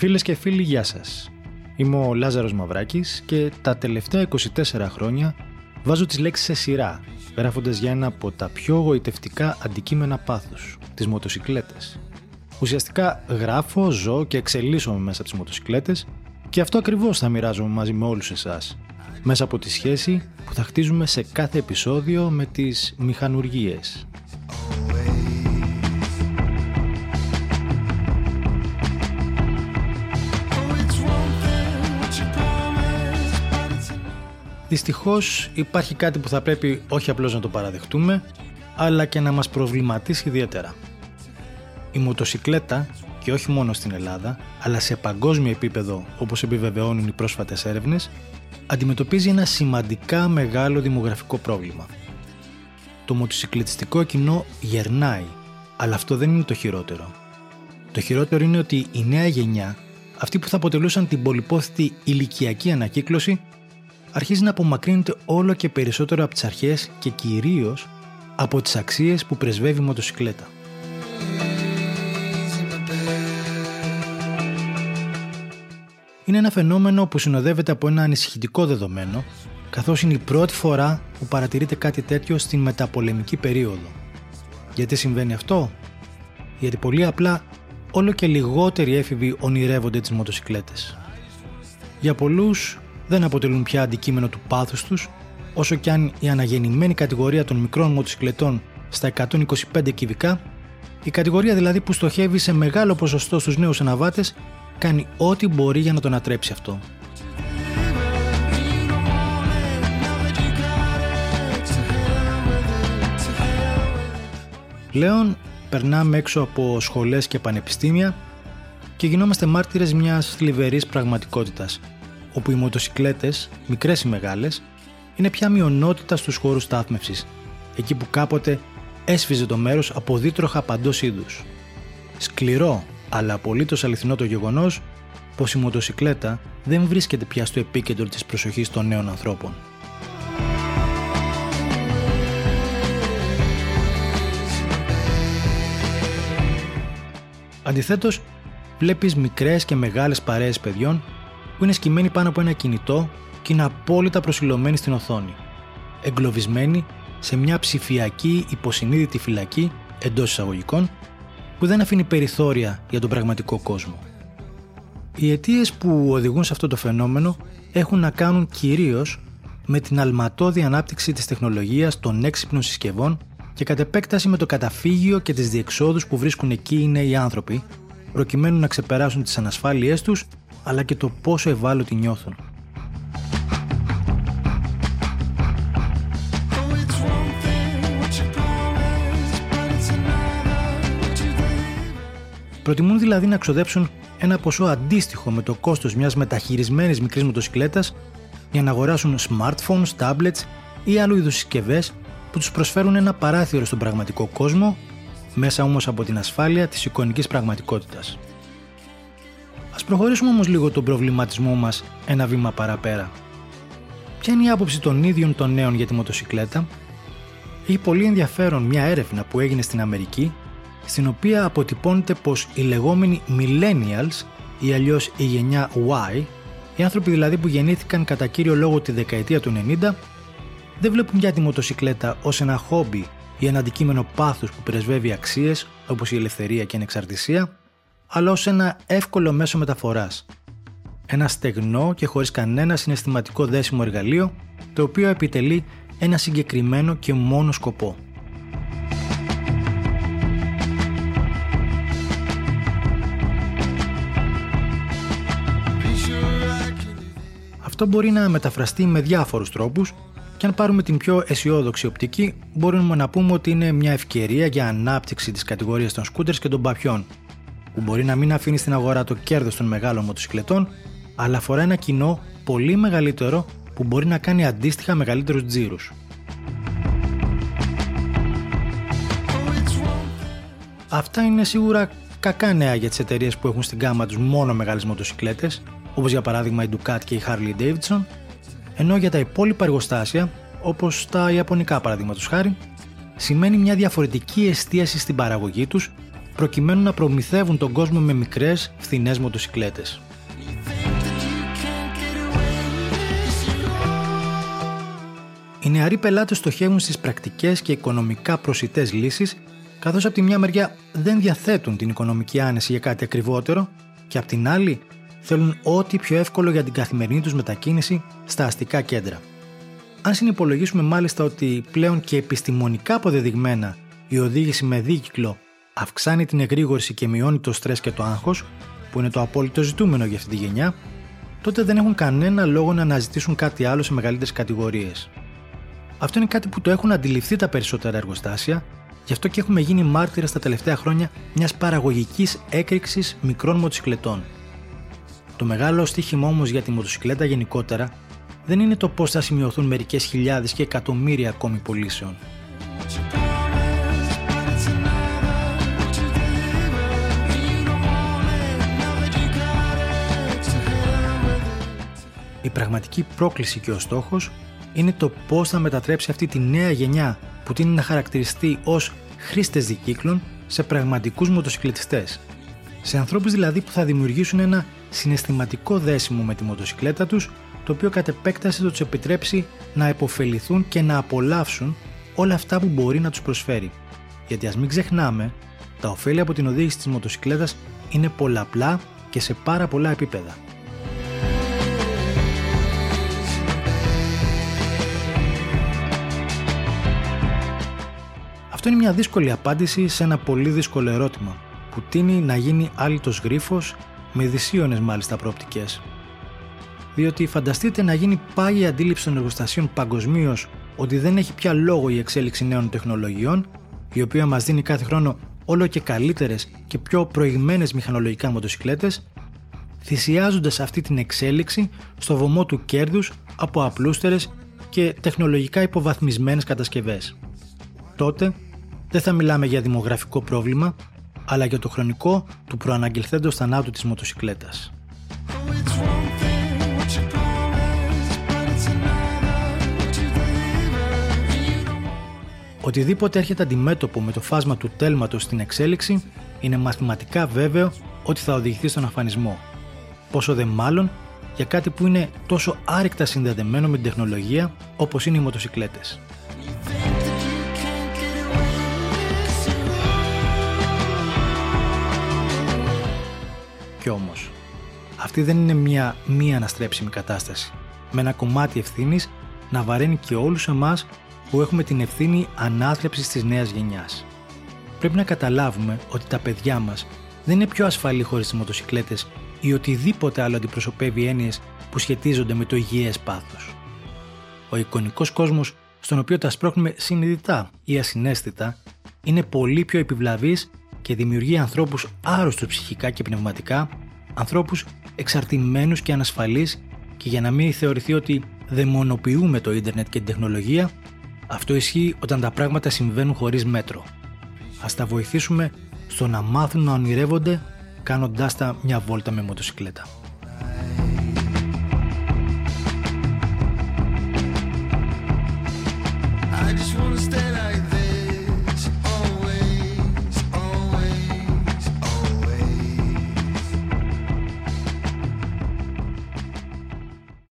Φίλες και φίλοι, γεια σας. Είμαι ο Λάζαρος Μαυράκης και τα τελευταία 24 χρόνια βάζω τις λέξεις σε σειρά, γράφοντας για ένα από τα πιο γοητευτικά αντικείμενα πάθους, τις μοτοσυκλέτες. Ουσιαστικά γράφω, ζω και εξελίσσομαι μέσα από τις μοτοσυκλέτες και αυτό ακριβώς θα μοιράζομαι μαζί με όλους εσάς, μέσα από τη σχέση που θα χτίζουμε σε κάθε επεισόδιο με τις μηχανουργίες. Δυστυχώς υπάρχει κάτι που θα πρέπει όχι απλώς να το παραδεχτούμε, αλλά και να μας προβληματίσει ιδιαίτερα. Η μοτοσυκλέτα, και όχι μόνο στην Ελλάδα, αλλά σε παγκόσμιο επίπεδο όπως επιβεβαιώνουν οι πρόσφατες έρευνες, αντιμετωπίζει ένα σημαντικά μεγάλο δημογραφικό πρόβλημα. Το μοτοσυκλετιστικό κοινό γερνάει, αλλά αυτό δεν είναι το χειρότερο. Το χειρότερο είναι ότι η νέα γενιά, αυτοί που θα αποτελούσαν την πολυπόθητη ηλικιακή ανακύκλωση, αρχίζει να απομακρύνεται όλο και περισσότερο από τις αρχές και κυρίως από τις αξίες που πρεσβεύει η μοτοσυκλέτα. Είναι ένα φαινόμενο που συνοδεύεται από ένα ανησυχητικό δεδομένο, καθώς είναι η πρώτη φορά που παρατηρείται κάτι τέτοιο στην μεταπολεμική περίοδο. Γιατί συμβαίνει αυτό; Γιατί πολύ απλά όλο και λιγότεροι έφηβοι ονειρεύονται τις μοτοσυκλέτες. Για πολλούς δεν αποτελούν πια αντικείμενο του πάθους τους, όσο κι αν η αναγεννημένη κατηγορία των μικρών μοτοσυκλετών στα 125 κυβικά, η κατηγορία δηλαδή που στοχεύει σε μεγάλο ποσοστό στους νέους αναβάτες, κάνει ό,τι μπορεί για να τον ατρέψει αυτό. Πλέον περνάμε έξω από σχολές και πανεπιστήμια και γινόμαστε μάρτυρες μιας θλιβερής πραγματικότητας όπου οι μοτοσυκλέτες, μικρές ή μεγάλες, είναι πια μειονότητα στους χώρους στάθμευσης, εκεί που κάποτε έσφιζε το μέρος από δίτροχα παντός είδους. Σκληρό, αλλά απολύτως αληθινό το γεγονός πως η μοτοσυκλέτα δεν βρίσκεται πια στο επίκεντρο της προσοχής των νέων ανθρώπων. Αντιθέτως, βλέπεις μικρές και μεγάλες παρέες παιδιών που είναι σκυμμένοι πάνω από ένα κινητό και είναι απόλυτα προσιλωμένοι στην οθόνη. Εγκλωβισμένοι σε μια ψηφιακή υποσυνείδητη φυλακή εντός εισαγωγικών που δεν αφήνει περιθώρια για τον πραγματικό κόσμο. Οι αιτίες που οδηγούν σε αυτό το φαινόμενο έχουν να κάνουν κυρίως με την αλματώδη ανάπτυξη της τεχνολογίας των έξυπνων συσκευών και κατ' επέκταση με το καταφύγιο και τις διεξόδους που βρίσκουν εκεί οι νέοι άνθρωποι, προκειμένου να ξεπεράσουν τις ανασφάλειές τους αλλά και το πόσο ευάλωτοι νιώθουν. Προτιμούν δηλαδή να ξοδέψουν ένα ποσό αντίστοιχο με το κόστος μιας μεταχειρισμένης μικρής μοτοσυκλέτας για να αγοράσουν smartphones, tablets ή άλλου είδους συσκευές που τους προσφέρουν ένα παράθυρο στον πραγματικό κόσμο, μέσα όμως από την ασφάλεια της εικονικής πραγματικότητας. Ας προχωρήσουμε όμως λίγο τον προβληματισμό μας ένα βήμα παραπέρα. Ποια είναι η άποψη των ίδιων των νέων για τη μοτοσυκλέτα; Έχει πολύ ενδιαφέρον μια έρευνα που έγινε στην Αμερική, στην οποία αποτυπώνεται πως οι λεγόμενοι millennials ή αλλιώς η γενιά Y, οι άνθρωποι δηλαδή που γεννήθηκαν κατά κύριο λόγο τη δεκαετία του 90, δεν βλέπουν πια τη μοτοσυκλέτα ως ένα χόμπι ή ένα αντικείμενο πάθους που πρεσβεύει αξίες όπως η ελευθερία και η ανεξαρτησία, αλλά ως ένα εύκολο μέσο μεταφοράς. Ένα στεγνό και χωρίς κανένα συναισθηματικό δέσιμο εργαλείο, το οποίο επιτελεί ένα συγκεκριμένο και μόνο σκοπό. Αυτό μπορεί να μεταφραστεί με διάφορους τρόπους και αν πάρουμε την πιο αισιόδοξη οπτική, μπορούμε να πούμε ότι είναι μια ευκαιρία για ανάπτυξη της κατηγορίας των σκούτερς και των παπιών, που μπορεί να μην αφήνει στην αγορά το κέρδος των μεγάλων μοτοσυκλετών, αλλά αφορά ένα κοινό πολύ μεγαλύτερο που μπορεί να κάνει αντίστοιχα μεγαλύτερους τζίρους. Αυτά είναι σίγουρα κακά νέα για τις εταιρείες που έχουν στην κάμα τους μόνο μεγάλες μοτοσυκλέτες, όπως για παράδειγμα η Ducati και η Harley Davidson, ενώ για τα υπόλοιπα εργοστάσια, όπως τα ιαπωνικά παραδείγματος χάρη, σημαίνει μια διαφορετική εστίαση στην παραγωγή τους προκειμένου να προμηθεύουν τον κόσμο με μικρές, φθηνές μοτοσυκλέτες. Οι νεαροί πελάτες στοχεύουν στις πρακτικές και οικονομικά προσιτές λύσεις, καθώς από τη μια μεριά δεν διαθέτουν την οικονομική άνεση για κάτι ακριβότερο, και από την άλλη θέλουν ό,τι πιο εύκολο για την καθημερινή τους μετακίνηση στα αστικά κέντρα. Αν συνυπολογίσουμε μάλιστα ότι πλέον και επιστημονικά αποδεδειγμένα η οδήγηση με δίκυκλο αυξάνει την εγρήγορση και μειώνει το στρες και το άγχος, που είναι το απόλυτο ζητούμενο για αυτή τη γενιά, τότε δεν έχουν κανένα λόγο να αναζητήσουν κάτι άλλο σε μεγαλύτερες κατηγορίες. Αυτό είναι κάτι που το έχουν αντιληφθεί τα περισσότερα εργοστάσια, γι' αυτό και έχουμε γίνει μάρτυρα στα τελευταία χρόνια μιας παραγωγικής έκρηξης μικρών μοτοσυκλετών. Το μεγάλο στίχημα όμως για τη μοτοσυκλέτα γενικότερα δεν είναι το πώς θα σημειωθούν μερικές χιλιάδες και εκατομμύρια ακόμη πωλήσεων. Η πραγματική πρόκληση και ο στόχος είναι το πώς θα μετατρέψει αυτή τη νέα γενιά που τίνει να χαρακτηριστεί ως χρήστες δικύκλων σε πραγματικούς μοτοσυκλετιστές. Σε ανθρώπους δηλαδή που θα δημιουργήσουν ένα συναισθηματικό δέσιμο με τη μοτοσυκλέτα τους, το οποίο κατ' επέκταση θα τους επιτρέψει να επωφεληθούν και να απολαύσουν όλα αυτά που μπορεί να τους προσφέρει. Γιατί ας μην ξεχνάμε, τα ωφέλη από την οδήγηση της μοτοσυκλέτας είναι πολλαπλά και σε πάρα πολλά επίπεδα. Αυτό είναι μια δύσκολη απάντηση σε ένα πολύ δύσκολο ερώτημα, που τίνει να γίνει άλυτος γρίφος με δυσίωνες μάλιστα προοπτικές. Διότι φανταστείτε να γίνει πάγια αντίληψη των εργοστασίων παγκοσμίως ότι δεν έχει πια λόγο η εξέλιξη νέων τεχνολογιών, η οποία μας δίνει κάθε χρόνο όλο και καλύτερες και πιο προηγμένες μηχανολογικά μοτοσυκλέτες, θυσιάζοντας αυτή την εξέλιξη στο βωμό του κέρδους από απλούστερες και τεχνολογικά υποβαθμισμένες κατασκευές. Τότε δεν θα μιλάμε για δημογραφικό πρόβλημα, αλλά για το χρονικό του προαναγγελθέντος θανάτου της μοτοσυκλέτας. Οτιδήποτε έρχεται αντιμέτωπο με το φάσμα του τέλματος στην εξέλιξη είναι μαθηματικά βέβαιο ότι θα οδηγηθεί στον αφανισμό. Πόσο δε μάλλον για κάτι που είναι τόσο άρρηκτα συνδεδεμένο με την τεχνολογία όπως είναι οι μοτοσυκλέτες. Αυτή δεν είναι μια μη αναστρέψιμη κατάσταση. Με ένα κομμάτι ευθύνης να βαραίνει και όλους εμάς που έχουμε την ευθύνη ανάθρεψης της νέας γενιάς. Πρέπει να καταλάβουμε ότι τα παιδιά μας δεν είναι πιο ασφαλή χωρίς τι μοτοσυκλέτες ή οτιδήποτε άλλο αντιπροσωπεύει έννοιες που σχετίζονται με το υγιές πάθος. Ο εικονικός κόσμος στον οποίο τα σπρώχνουμε συνειδητά ή ασυναίσθητα είναι πολύ πιο επιβλαβής και δημιουργεί ανθρώπους άρρωστους ψυχικά και πνευματικά, ανθρώπους εξαρτημένους και ανασφαλείς και για να μην θεωρηθεί ότι δαιμονοποιούμε το ίντερνετ και την τεχνολογία, αυτό ισχύει όταν τα πράγματα συμβαίνουν χωρίς μέτρο. Ας τα βοηθήσουμε στο να μάθουν να ονειρεύονται κάνοντάς τα μια βόλτα με μοτοσυκλέτα.